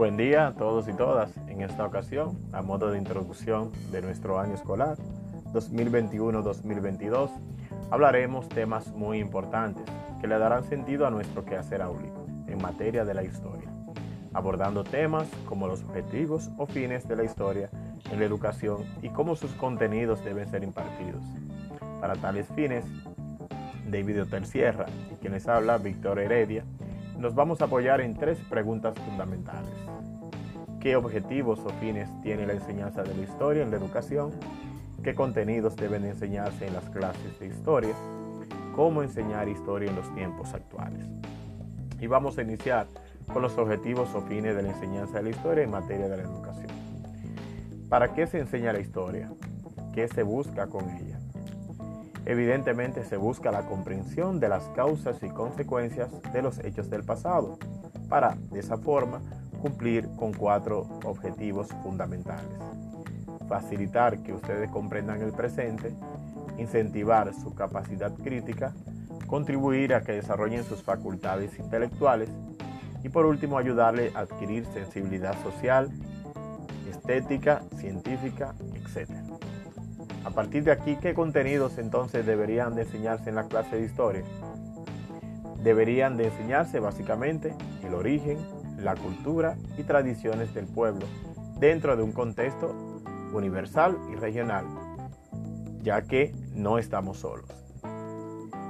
Buen día a todos y todas. En esta ocasión, a modo de introducción de nuestro año escolar 2021-2022, hablaremos temas muy importantes que le darán sentido a nuestro quehacer áulico en materia de la historia, abordando temas como los objetivos o fines de la historia en la educación y cómo sus contenidos deben ser impartidos. Para tales fines, David Hotel Sierra y quien les habla, Víctor Heredia, nos vamos a apoyar en tres preguntas fundamentales. ¿Qué objetivos o fines tiene la enseñanza de la historia en la educación? ¿Qué contenidos deben enseñarse en las clases de historia? ¿Cómo enseñar historia en los tiempos actuales? Y vamos a iniciar con los objetivos o fines de la enseñanza de la historia en materia de la educación. ¿Para qué se enseña la historia? ¿Qué se busca con ella? Evidentemente se busca la comprensión de las causas y consecuencias de los hechos del pasado, para, de esa forma, cumplir con cuatro objetivos fundamentales. Facilitar que ustedes comprendan el presente, incentivar su capacidad crítica, contribuir a que desarrollen sus facultades intelectuales y por último ayudarle a adquirir sensibilidad social, estética, científica, etc. A partir de aquí, ¿qué contenidos entonces deberían de enseñarse en la clase de historia? Deberían de enseñarse básicamente el origen, la cultura y tradiciones del pueblo dentro de un contexto universal y regional, ya que no estamos solos.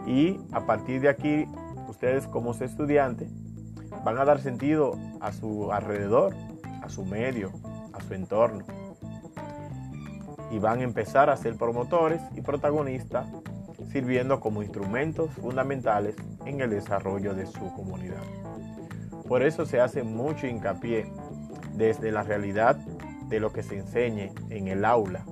Y a partir de aquí, ustedes como estudiantes van a dar sentido a su alrededor, a su medio, a su entorno y van a empezar a ser promotores y protagonistas sirviendo como instrumentos fundamentales en el desarrollo de su comunidad. Por eso se hace mucho hincapié desde la realidad de lo que se enseñe en el aula.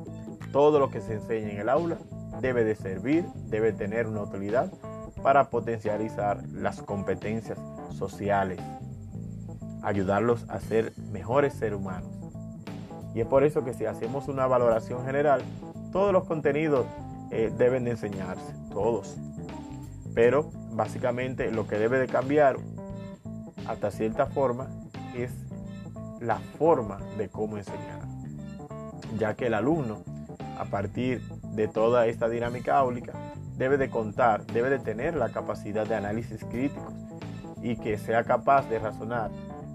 Todo lo que se enseña en el aula debe de servir, debe tener una utilidad para potencializar las competencias sociales, ayudarlos a ser mejores seres humanos. Y es por eso que si hacemos una valoración general, todos los contenidos eh, deben de enseñarse, todos. Pero básicamente lo que debe de cambiar hasta cierta forma es la forma de cómo enseñar. Ya que el alumno, a partir de toda esta dinámica áulica, debe de contar, debe de tener la capacidad de análisis críticos y que sea capaz de razonar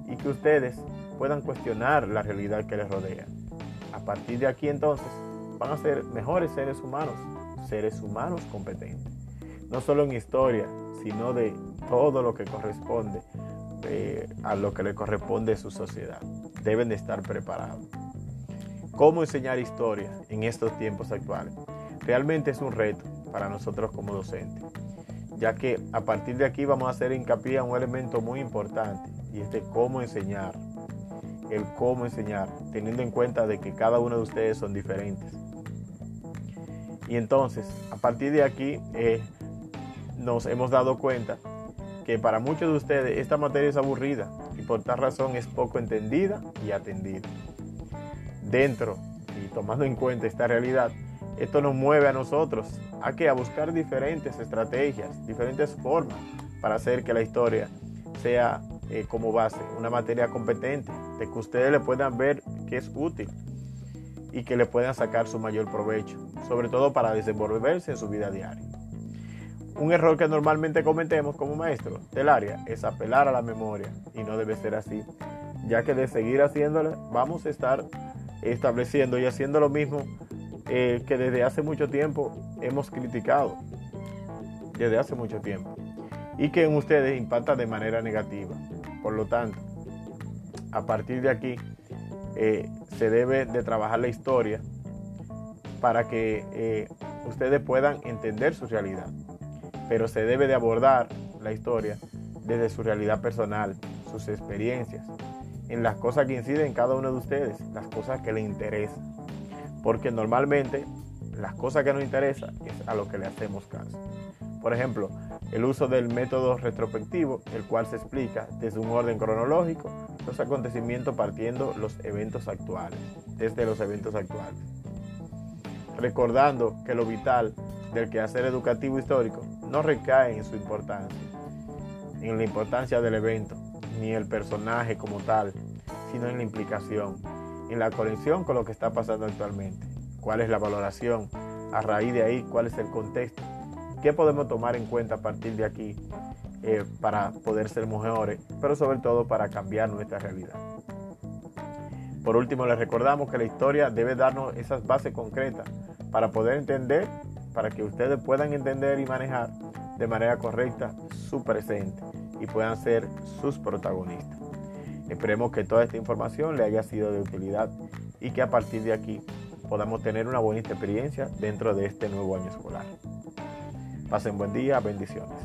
y que ustedes puedan cuestionar la realidad que les rodea. A partir de aquí entonces van a ser mejores seres humanos, seres humanos competentes. No solo en historia, sino de todo lo que corresponde a lo que le corresponde a su sociedad. Deben de estar preparados. ¿Cómo enseñar historia en estos tiempos actuales? Realmente es un reto para nosotros como docentes, ya que a partir de aquí vamos a hacer hincapié a un elemento muy importante y es de cómo enseñar el cómo enseñar, teniendo en cuenta de que cada uno de ustedes son diferentes. Y entonces, a partir de aquí, eh, nos hemos dado cuenta que para muchos de ustedes esta materia es aburrida y por tal razón es poco entendida y atendida. Dentro y tomando en cuenta esta realidad, esto nos mueve a nosotros a que a buscar diferentes estrategias, diferentes formas para hacer que la historia sea eh, como base una materia competente, de que ustedes le puedan ver que es útil y que le puedan sacar su mayor provecho, sobre todo para desenvolverse en su vida diaria. Un error que normalmente cometemos como maestros del área es apelar a la memoria y no debe ser así, ya que de seguir haciéndolo vamos a estar estableciendo y haciendo lo mismo eh, que desde hace mucho tiempo hemos criticado, desde hace mucho tiempo, y que en ustedes impacta de manera negativa. Por lo tanto, a partir de aquí eh, se debe de trabajar la historia para que eh, ustedes puedan entender su realidad. Pero se debe de abordar la historia desde su realidad personal, sus experiencias, en las cosas que inciden en cada uno de ustedes, las cosas que les interesan. Porque normalmente las cosas que nos interesan es a lo que le hacemos caso. Por ejemplo, el uso del método retrospectivo, el cual se explica desde un orden cronológico los acontecimientos partiendo los eventos actuales, desde los eventos actuales. Recordando que lo vital del quehacer educativo histórico no recae en su importancia, en la importancia del evento, ni el personaje como tal, sino en la implicación, en la conexión con lo que está pasando actualmente. ¿Cuál es la valoración? A raíz de ahí, ¿cuál es el contexto? ¿Qué podemos tomar en cuenta a partir de aquí eh, para poder ser mejores, pero sobre todo para cambiar nuestra realidad? Por último, les recordamos que la historia debe darnos esas bases concretas para poder entender, para que ustedes puedan entender y manejar de manera correcta su presente y puedan ser sus protagonistas. Esperemos que toda esta información le haya sido de utilidad y que a partir de aquí podamos tener una bonita experiencia dentro de este nuevo año escolar. Pasen buen día, bendiciones.